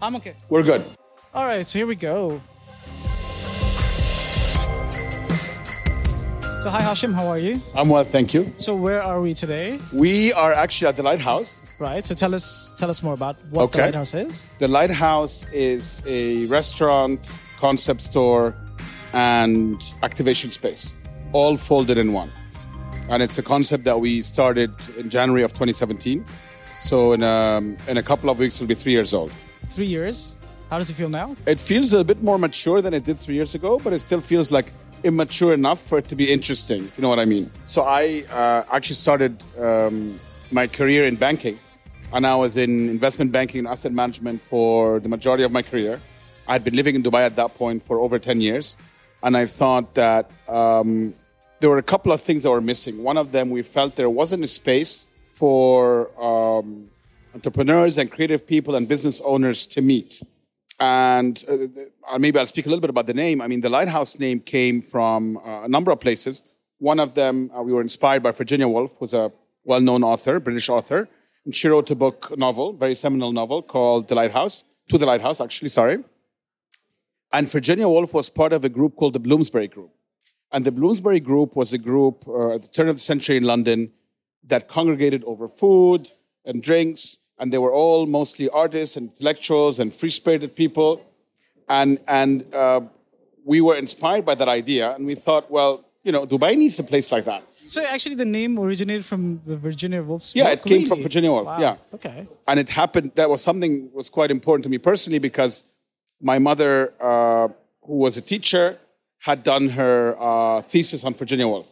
I'm okay. We're good. All right, so here we go. So, hi Hashem, how are you? I'm well, thank you. So, where are we today? We are actually at the Lighthouse. Right. So, tell us tell us more about what Okay. the lighthouse is. The Lighthouse is a restaurant, concept store, and activation space, all folded in one. And it's a concept that we started in January of 2017. So in a, in a couple of weeks, it'll be three years old. Three years. How does it feel now? It feels a bit more mature than it did three years ago, but it still feels like immature enough for it to be interesting, if you know what I mean. So I uh, actually started um, my career in banking, and I was in investment banking and asset management for the majority of my career. I had been living in Dubai at that point for over 10 years, and I thought that um, there were a couple of things that were missing. One of them, we felt there wasn't a space for um, entrepreneurs and creative people and business owners to meet and uh, maybe I'll speak a little bit about the name. I mean, the Lighthouse name came from uh, a number of places. One of them, uh, we were inspired by Virginia Woolf, who's a well-known author, British author, and she wrote a book novel, very seminal novel called The Lighthouse. To the Lighthouse, actually, sorry. And Virginia Woolf was part of a group called the Bloomsbury Group. And the Bloomsbury Group was a group uh, at the turn of the century in London that congregated over food and drinks, and they were all mostly artists and intellectuals and free-spirited people. And and uh, we were inspired by that idea, and we thought, well, you know, Dubai needs a place like that. So, actually, the name originated from the Virginia Woolf. Yeah, it came from? Virginia Woolf, Wow. yeah. Okay. and it happened that was something was quite important to me personally because my mother uh, who was a teacher had done her uh, thesis on virginia woolf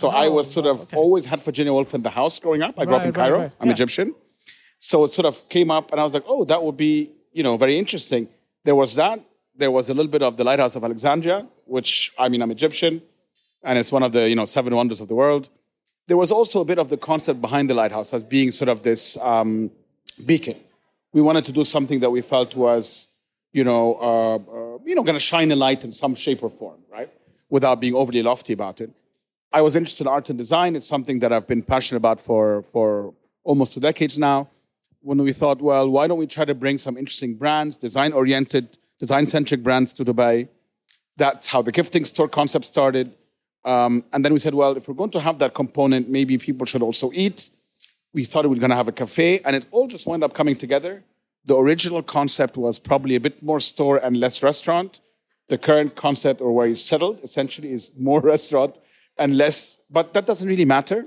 so i Oh, was sort of okay. always had virginia woolf in the house growing up i grew up in Right, right, cairo right, i'm yeah. egyptian so it sort of came up and i was like oh that would be you know very interesting there was that there was a little bit of the lighthouse of alexandria which i mean i'm egyptian and it's one of the you know seven wonders of the world there was also a bit of the concept behind the lighthouse as being sort of this um, beacon. We wanted to do something that we felt was, you know, uh, uh, you know, going to shine a light in some shape or form, right? Without being overly lofty about it. I was interested in art and design. It's something that I've been passionate about for for almost two decades now. When we thought, well, why don't we try to bring some interesting brands, design-oriented, design-centric brands to Dubai? That's how the gifting store concept started. Um, and then we said, well, if we're going to have that component, maybe people should also eat. We thought we were going to have a cafe, and it all just wound up coming together. The original concept was probably a bit more store and less restaurant. The current concept, or where it's settled, essentially is more restaurant and less. But that doesn't really matter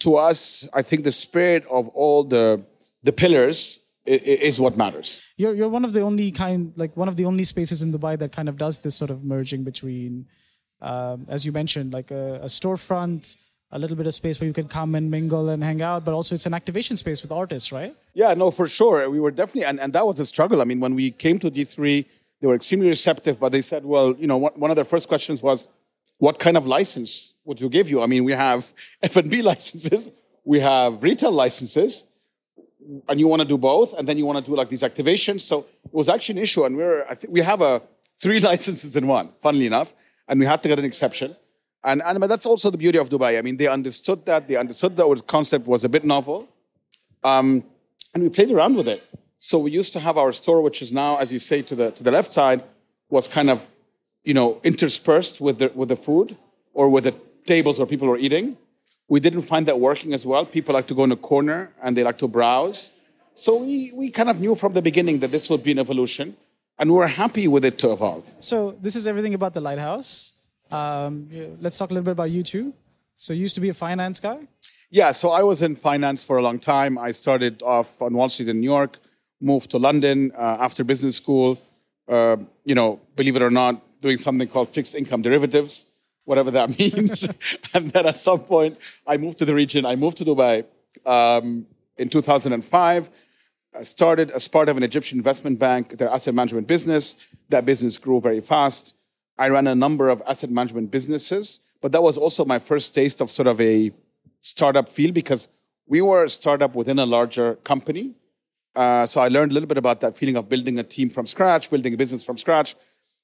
to us. I think the spirit of all the the pillars is what matters. You're you're one of the only kind like one of the only spaces in Dubai that kind of does this sort of merging between, um, as you mentioned, like a, a storefront, a little bit of space where you can come and mingle and hang out, but also it's an activation space with artists, right? Yeah, no, for sure. We were definitely, and, and that was a struggle. I mean, when we came to D3, they were extremely receptive, but they said, well, you know, one one of their first questions was, what kind of license would you give you? I mean, we have F&B licenses, we have retail licenses, and you want to do both, and then you want to do like these activations. So it was actually an issue, and we were, I think we have a three licenses in one, funnily enough, and we had to get an exception. And, and but that's also the beauty of Dubai. I mean, they understood that. They understood that the concept was a bit novel um, and we played around with it. So we used to have our store, which is now, as you say, to the to the left side, was kind of, you know, interspersed with the with the food or with the tables where people were eating. We didn't find that working as well. People like to go in a corner and they like to browse. So we we kind of knew from the beginning that this would be an evolution, and we were happy with it to evolve. So this is everything about the lighthouse. Um, let's talk a little bit about you too. So you used to be a finance guy. Yeah, so I was in finance for a long time. I started off on Wall Street in New York, moved to London uh, after business school. Uh, you know, believe it or not, doing something called fixed income derivatives, whatever that means. and then at some point, I moved to the region. I moved to Dubai um, in 2005. I started as part of an Egyptian investment bank, their asset management business. That business grew very fast. I ran a number of asset management businesses, but that was also my first taste of sort of a startup feel because we were a startup within a larger company. Uh, so I learned a little bit about that feeling of building a team from scratch, building a business from scratch.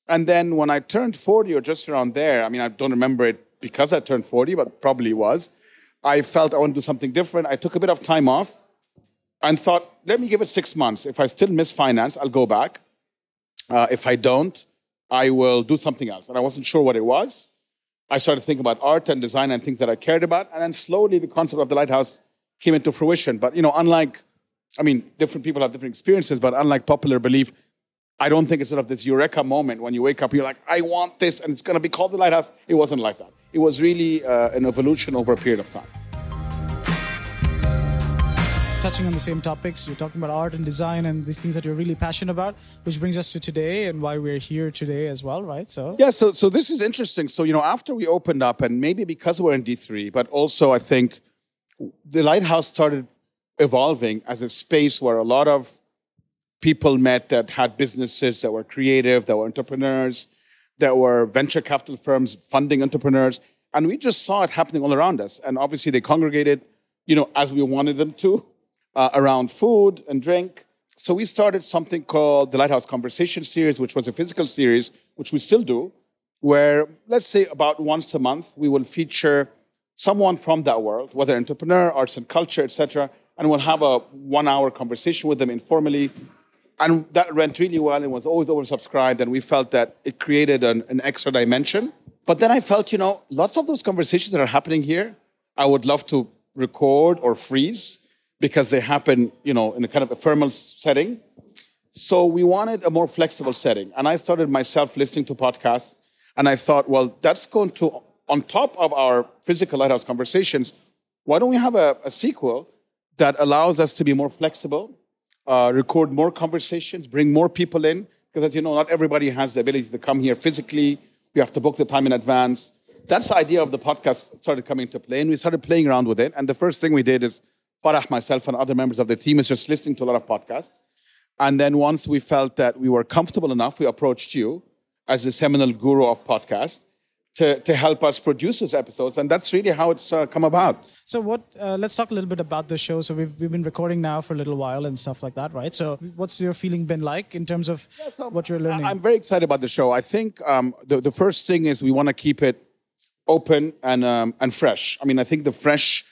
And then when I turned 40 or just around there, I mean, I don't remember it because I turned 40, but probably was, I felt I want to do something different. I took a bit of time off and thought, let me give it six months. If I still miss finance, I'll go back. Uh, if I don't, I will do something else. And I wasn't sure what it was. I started thinking about art and design and things that I cared about. And then slowly the concept of the lighthouse came into fruition. But, you know, unlike, I mean, different people have different experiences, but unlike popular belief, I don't think it's sort of this eureka moment when you wake up, you're like, I want this, and it's going to be called the lighthouse. It wasn't like that. It was really uh, an evolution over a period of time touching on the same topics. You're talking about art and design and these things that you're really passionate about, which brings us to today and why we're here today as well, right? So yeah, so so this is interesting. So you know, after we opened up, and maybe because we're in D three, but also I think the lighthouse started evolving as a space where a lot of people met that had businesses that were creative, that were entrepreneurs, that were venture capital firms funding entrepreneurs, and we just saw it happening all around us. And obviously, they congregated, you know, as we wanted them to uh, around food and drink. So we started something called the Lighthouse Conversation Series, which was a physical series, which we still do, where let's say about once a month we will feature someone from that world, whether entrepreneur, arts and culture, etc., and we'll have a one-hour conversation with them informally. And that went really well and was always oversubscribed, and we felt that it created an, an extra dimension. But then I felt, you know, lots of those conversations that are happening here, I would love to record or freeze because they happen, you know, in a kind of ephemeral setting. So we wanted a more flexible setting. And I started myself listening to podcasts. And I thought, well, that's going to, on top of our physical lighthouse conversations, why don't we have a, a sequel that allows us to be more flexible, uh, record more conversations, bring more people in? Because as you know, not everybody has the ability to come here physically. We have to book the time in advance. That's the idea of the podcast started coming into play. And we started playing around with it. And the first thing we did is Farah, myself, and other members of the team is just listening to a lot of podcasts. And then once we felt that we were comfortable enough, we approached you as the seminal guru of podcasts to, to help us produce those episodes. And that's really how it's uh, come about. So, what? Uh, let's talk a little bit about the show. So, we've, we've been recording now for a little while and stuff like that, right? So, what's your feeling been like in terms of yeah, so what you're learning? I'm very excited about the show. I think um, the, the first thing is we want to keep it open and, um, and fresh. I mean, I think the fresh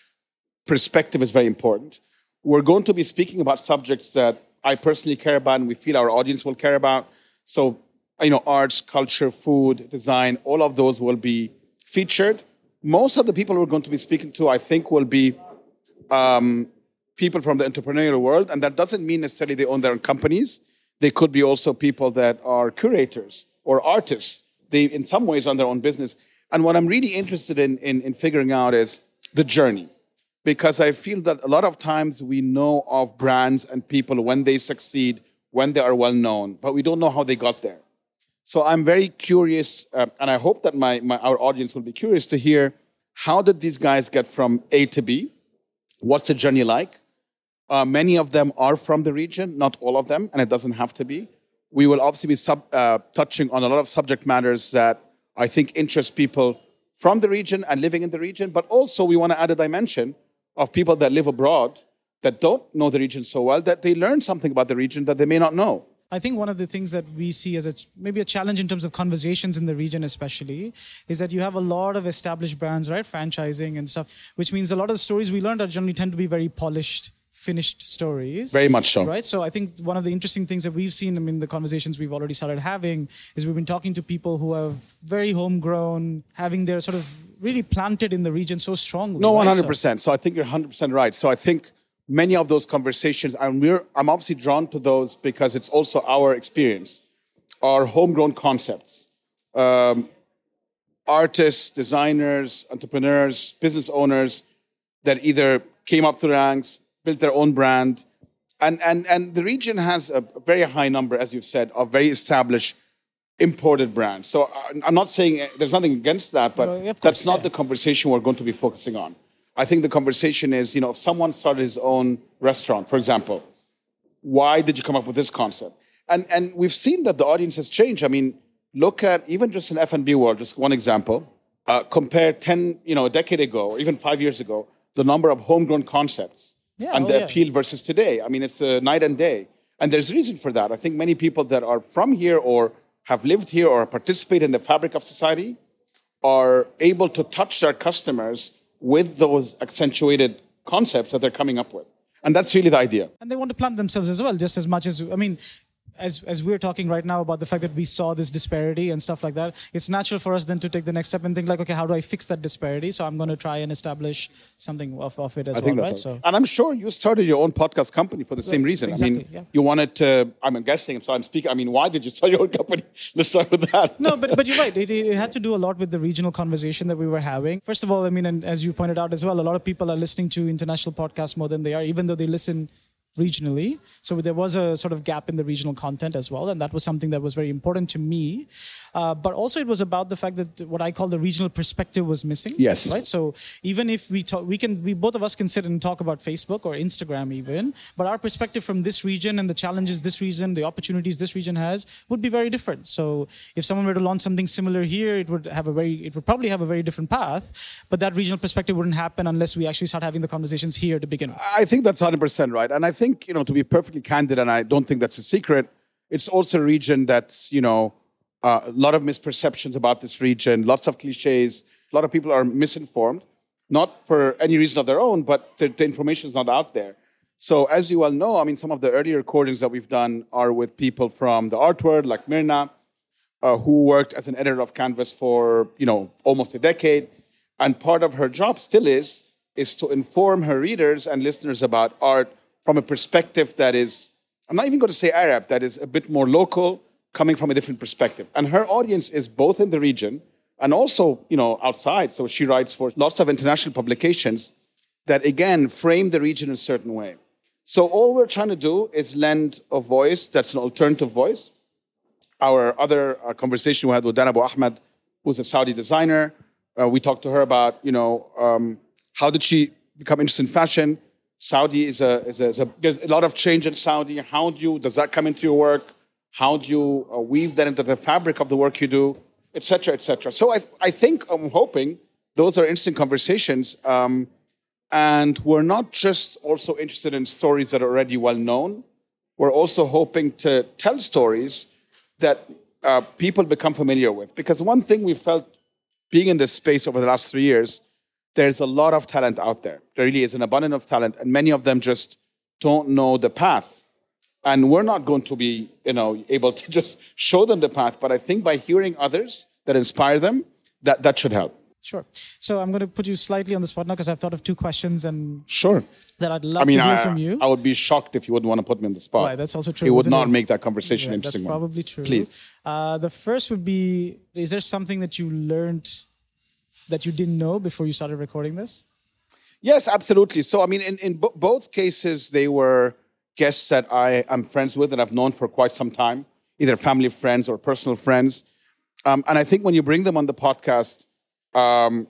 perspective is very important. We're going to be speaking about subjects that I personally care about and we feel our audience will care about. So, you know, arts, culture, food, design, all of those will be featured. Most of the people we're going to be speaking to, I think, will be um, people from the entrepreneurial world. And that doesn't mean necessarily they own their own companies. They could be also people that are curators or artists. They, in some ways, run their own business. And what I'm really interested in, in, in figuring out is the journey because I feel that a lot of times we know of brands and people when they succeed, when they are well known, but we don't know how they got there. So I'm very curious, uh, and I hope that my, my, our audience will be curious to hear how did these guys get from A to B? What's the journey like? Uh, many of them are from the region, not all of them, and it doesn't have to be. We will obviously be sub, uh, touching on a lot of subject matters that I think interest people from the region and living in the region, but also we want to add a dimension of people that live abroad that don't know the region so well that they learn something about the region that they may not know. I think one of the things that we see as a maybe a challenge in terms of conversations in the region, especially, is that you have a lot of established brands, right? Franchising and stuff, which means a lot of the stories we learned are generally tend to be very polished finished stories. Very much so. Right. So I think one of the interesting things that we've seen, I mean, the conversations we've already started having is we've been talking to people who have very homegrown, having their sort of really planted in the region so strongly. No, one hundred percent. So I think you're hundred percent right. So I think many of those conversations, and we're I'm obviously drawn to those because it's also our experience, our homegrown concepts. Um, artists, designers, entrepreneurs, business owners that either came up through the ranks, built their own brand, and and and the region has a very high number, as you've said, of very established imported brands. So uh, I'm not saying there's nothing against that, but no, that's not yeah. the conversation we're going to be focusing on. I think the conversation is, you know, if someone started his own restaurant, for example, why did you come up with this concept? And and we've seen that the audience has changed. I mean, look at even just in F&B world, just one example. Uh, compare 10, you know, a decade ago, or even five years ago, the number of homegrown concepts yeah, and oh, the yeah. appeal versus today. I mean, it's a night and day. And there's reason for that. I think many people that are from here or have lived here or participate in the fabric of society are able to touch their customers with those accentuated concepts that they're coming up with. And that's really the idea. And they want to plant themselves as well, just as much as I mean, as as we're talking right now about the fact that we saw this disparity and stuff like that, it's natural for us then to take the next step and think like, okay, how do I fix that disparity? So I'm going to try and establish something of, of it as I well, think right? So. And I'm sure you started your own podcast company for the same reason. I mean, yeah. you wanted to, I'm guessing, so I'm speaking, I mean, why did you start your own company? Let's start with that. no, but but you're right. It, it had to do a lot with the regional conversation that we were having. First of all, I mean, and as you pointed out as well, a lot of people are listening to international podcasts more than they are, even though they listen regionally. So there was a sort of gap in the regional content as well, and that was something that was very important to me. Uh, but also, it was about the fact that what I call the regional perspective was missing. Yes. Right. So even if we talk, we can, we both of us can sit and talk about Facebook or Instagram even, but our perspective from this region and the challenges this region, the opportunities this region has, would be very different. So if someone were to launch something similar here, it would have a very, it would probably have a very different path, but that regional perspective wouldn't happen unless we actually start having the conversations here to begin with. I think that's 100% right. And I think, you know, to be perfectly candid, and I don't think that's a secret, it's also a region that's, you know, uh, a lot of misperceptions about this region, lots of cliches. A lot of people are misinformed, not for any reason of their own, but the, the information is not out there. So, as you well know, I mean, some of the earlier recordings that we've done are with people from the art world, like Mirna, uh, who worked as an editor of Canvas for, you know, almost a decade. And part of her job still is, is to inform her readers and listeners about art from a perspective that is, I'm not even going to say Arab, that is a bit more local, coming from a different perspective. And her audience is both in the region and also, you know, outside. So she writes for lots of international publications that again frame the region in a certain way. So all we're trying to do is lend a voice that's an alternative voice. Our other uh, conversation we had with Dana Abu Ahmed, who's a Saudi designer, uh, we talked to her about, you know, um, how did she become interested in fashion? Saudi is a, is a, is a there's a lot of change in Saudi. How do you does that come into your work? How do you uh, weave that into the fabric of the work you do, et cetera, et cetera? So I, I think I'm hoping those are interesting conversations. Um, and we're not just also interested in stories that are already well known. We're also hoping to tell stories that uh, people become familiar with. Because one thing we felt being in this space over the last three years, there's a lot of talent out there. There really is an abundance of talent, and many of them just don't know the path. And we're not going to be, you know, able to just show them the path. But I think by hearing others that inspire them, that, that should help. Sure. So I'm going to put you slightly on the spot now because I've thought of two questions and Sure. that I'd love I mean, to hear I, from you. I would be shocked if you wouldn't want to put me on the spot. Right, that's also true, It would isn't it? make that conversation Yeah, an that's interesting one. probably true. Please. Uh, the first would be: Is there something that you learned that you didn't know before you started recording this? Yes, absolutely. So, I mean, in, in bo- both cases, they were guests that I am friends with and I've known for quite some time, either family friends or personal friends. Um, and I think when you bring them on the podcast, um,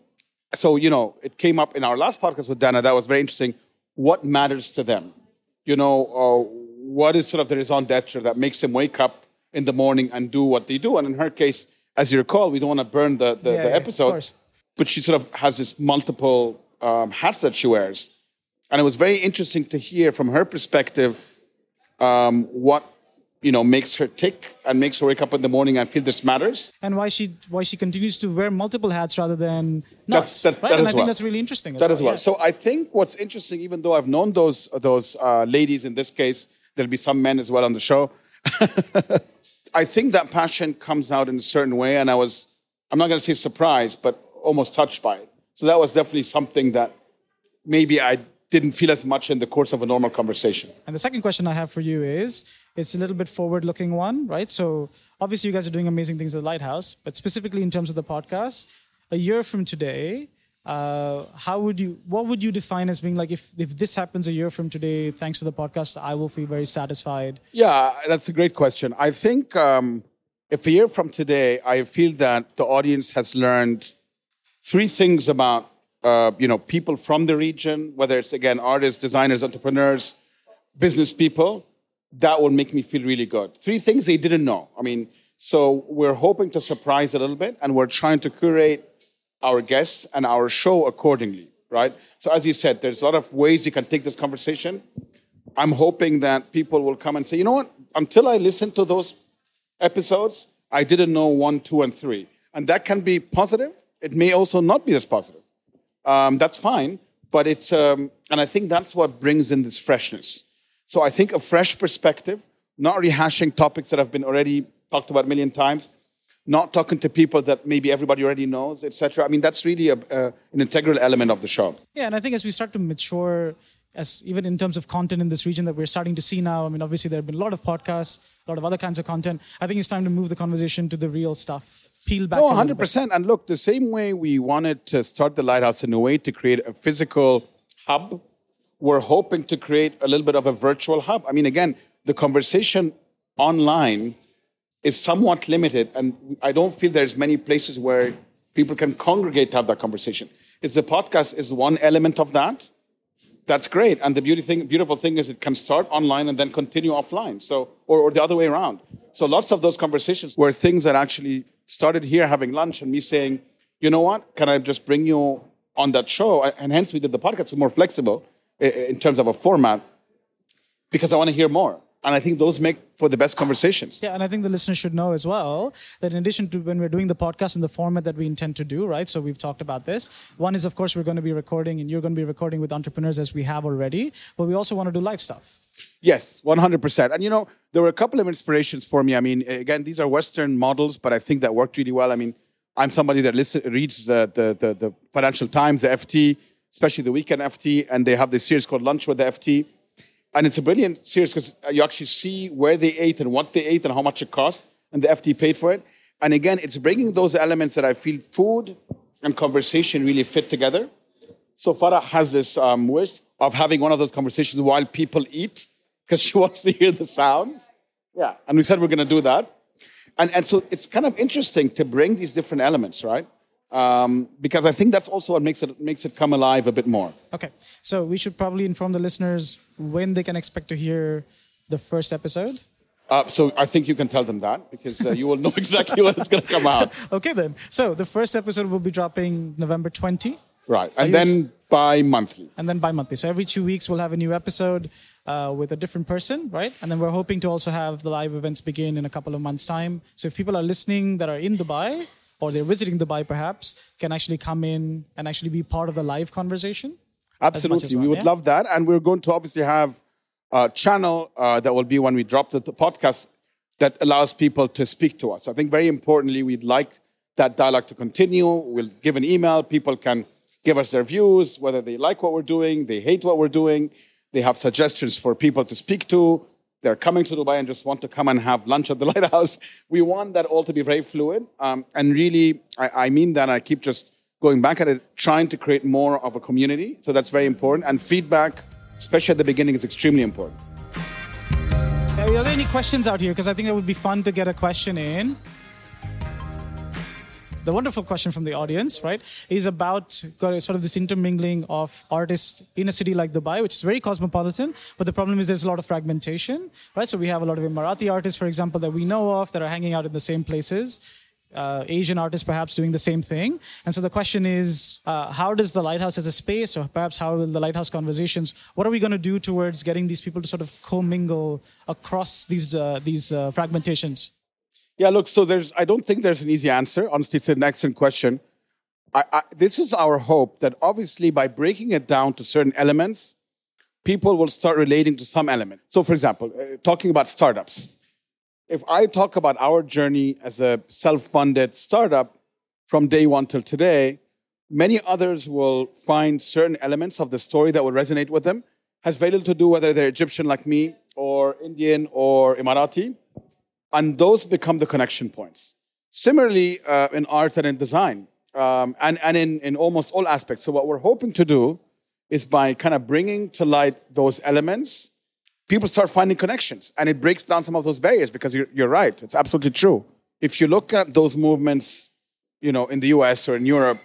so, you know, it came up in our last podcast with Dana, that was very interesting. What matters to them? You know, uh, what is sort of the raison d'etre that makes them wake up in the morning and do what they do? And in her case, as you recall, we don't want to burn the, the, Yeah, the episode course. but she sort of has this multiple um, hats that she wears. And it was very interesting to hear from her perspective um, what you know makes her tick and makes her wake up in the morning and feel this matters. And why she why she continues to wear multiple hats rather than not? That's- that's- right? that and I think well. that's really interesting. As That well. as well. yeah. So I think what's interesting, even though I've known those those uh, ladies in this case, there'll be some men as well on the show. I think that passion comes out in a certain way, and I was I'm not going to say surprised, but almost touched by it. So that was definitely something that maybe I didn't feel as much in the course of a normal conversation. And the second question I have for you is it's a little bit forward looking one, right? So obviously you guys are doing amazing things at the Lighthouse, but specifically in terms of the podcast, a year from today, uh, how would you what would you define as being like if if this happens a year from today, thanks to the podcast, I will feel very satisfied. Yeah, that's a great question. I think um, if a year from today, I feel that the audience has learned three things about uh, you know people from the region, whether it's again artists, designers, entrepreneurs, business people. That will make me feel really good. Three things they didn't know. I mean, so we're hoping to surprise a little bit, and we're trying to curate our guests and our show accordingly, right? So as you said, there's a lot of ways you can take this conversation. I'm hoping that people will come and say, you know what? Until I listened to those episodes, I didn't know one, two, and three. And that can be positive. It may also not be as positive. Um, that's fine. but it's um, and I think that's what brings in this freshness. So I think a fresh perspective, not rehashing topics that have been already talked about a million times, not talking to people that maybe everybody already knows, etc. I mean, that's really a, an integral element of the show. Yeah, and I think as we start to mature, as even in terms of content in this region that we're starting to see now, I mean, obviously there have been a lot of podcasts, a lot of other kinds of content. I think it's time to move the conversation to the real stuff. Peel back. No, 100%. And look, the same way we wanted to start the Lighthouse in a way to create a physical hub, we're hoping to create a little bit of a virtual hub. I mean, again, the conversation online is somewhat limited, and I don't feel there's many places where people can congregate to have that conversation. Is the podcast is one element of that. That's great, and the beauty thing, beautiful thing is it can start online and then continue offline. So, or, or the other way around. So, lots of those conversations were things that actually started here having lunch and me saying, you know what, can I just bring you on that show? And hence we did the podcast. It's more flexible in terms of a format because I want to hear more. And I think those make for the best conversations. Yeah, and I think the listeners should know as well that in addition to when we're doing the podcast in the format that we intend to do, right? So we've talked about this. One is, of course, we're going to be recording, and you're going to be recording with entrepreneurs as we have already. But we also want to do live stuff. Yes, 100%. And you know, there were a couple of inspirations for me. I mean, again, these are Western models, but I think that worked really well. I mean, I'm somebody that listen, reads the, the, the, the Financial Times, the FT, especially the weekend FT, and they have this series called Lunch with the FT and it's a brilliant series because you actually see where they ate and what they ate and how much it cost, and the FT paid for it. And again, it's bringing those elements that I feel food and conversation really fit together. So Farah has this um, wish of having one of those conversations while people eat because she wants to hear the sounds. Yeah, and we said we're going to do that. And, and so it's kind of interesting to bring these different elements, right? um, because I think that's also what makes it makes it come alive a bit more. Okay, so we should probably inform the listeners when they can expect to hear the first episode. Uh, so I think you can tell them that because uh, you will know exactly when it's going to come out. okay, then. So the first episode will be dropping November 20. Right, and then bi-monthly. And then bi-monthly. So every two weeks we'll have a new episode uh, with a different person, right? And then we're hoping to also have the live events begin in a couple of months' time. So if people are listening that are in Dubai, or they're visiting Dubai perhaps can actually come in and actually be part of the live conversation? Absolutely. Well, we would yeah? love that. And we're going to obviously have a channel uh, that will be when we drop the, the podcast that allows people to speak to us. I think very importantly, we'd like that dialogue to continue. We'll give an email. People can give us their views, whether they like what we're doing, they hate what we're doing, they have suggestions for people to speak to they're coming to Dubai and just want to come and have lunch at the lighthouse. We want that all to be very fluid. Um, and really, I, I, mean that. I keep just going back at it, trying to create more of a community. So that's very important. And feedback, especially at the beginning, is extremely important. Are there any questions out here? Because I think it would be fun to get a question in the wonderful question from the audience, right, is about sort of this intermingling of artists in a city like Dubai, which is very cosmopolitan. But the problem is there's a lot of fragmentation, right? So we have a lot of Emirati artists, for example, that we know of that are hanging out in the same places. Uh, Asian artists perhaps doing the same thing. And so the question is, uh, how does the Lighthouse as a space, or perhaps how will the Lighthouse conversations, what are we going to do towards getting these people to sort of commingle across these uh, these uh, fragmentations? Yeah, look, so there's, I don't think there's an easy answer. Honestly, it's an excellent question. I, I, this is our hope that obviously by breaking it down to certain elements, people will start relating to some element. So, for example, uh, talking about startups. If I talk about our journey as a self funded startup from day one till today, many others will find certain elements of the story that will resonate with them. Has very little to do whether they're Egyptian like me, or Indian, or Emirati and those become the connection points. Similarly, uh, in art and in design, um, and, and in, in almost all aspects. So, what we're hoping to do is by kind of bringing to light those elements, people start finding connections, and it breaks down some of those barriers because you're, you're right, it's absolutely true. If you look at those movements, you know, in the US or in Europe,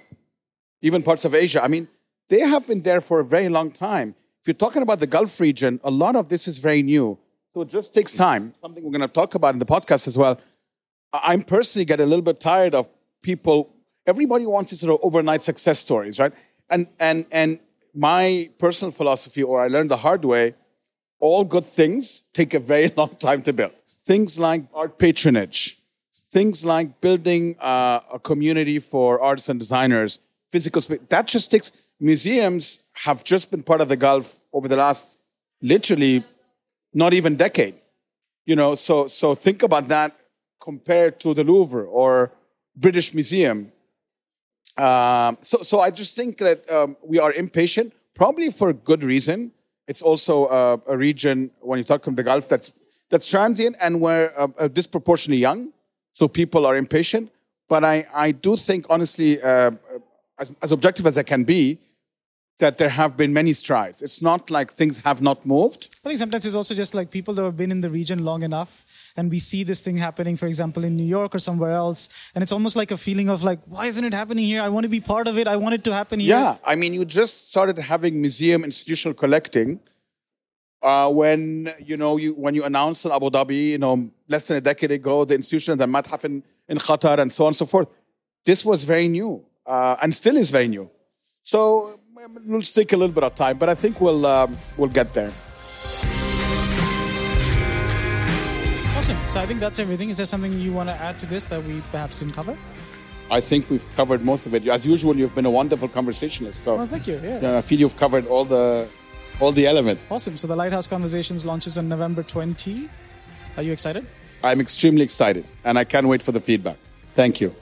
even parts of Asia, I mean, they have been there for a very long time. If you're talking about the Gulf region, a lot of this is very new. So it just takes time. Something we're going to talk about in the podcast as well. I'm personally get a little bit tired of people. Everybody wants these sort of overnight success stories, right? And and and my personal philosophy, or I learned the hard way, all good things take a very long time to build. Things like art patronage, things like building uh, a community for artists and designers, physical space. That just takes museums have just been part of the Gulf over the last literally not even decade. You know, so so think about that compared to the Louvre or British Museum. Um, so so I just think that um, we are impatient, probably for good reason. It's also uh, a region when you talk from the Gulf that's that's transient and we're uh, uh, disproportionately young, so people are impatient. But I I do think honestly, uh, as, as objective as I can be, that there have been many strides. It's not like things have not moved. I think sometimes it's also just like people that have been in the region long enough and we see this thing happening, for example, in New York or somewhere else. And it's almost like a feeling of like, why isn't it happening here? I want to be part of it. I want it to happen here. Yeah. I mean, you just started having museum institutional collecting uh, when, you know, you, when you announced in Abu Dhabi, you know, less than a decade ago, the institutions that might happen in Qatar and so on and so forth. This was very new uh, and still is very new. So it'll take a little bit of time, but I think we'll um, we'll get there. Awesome. So I think that's everything. Is there something you want to add to this that we perhaps didn't cover? I think we've covered most of it. As usual, you've been a wonderful conversationalist. So well, thank you. Yeah. yeah. I feel you've covered all the all the elements. Awesome. So the Lighthouse Conversations launches on November 20. Are you excited? I'm extremely excited, and I can't wait for the feedback. Thank you.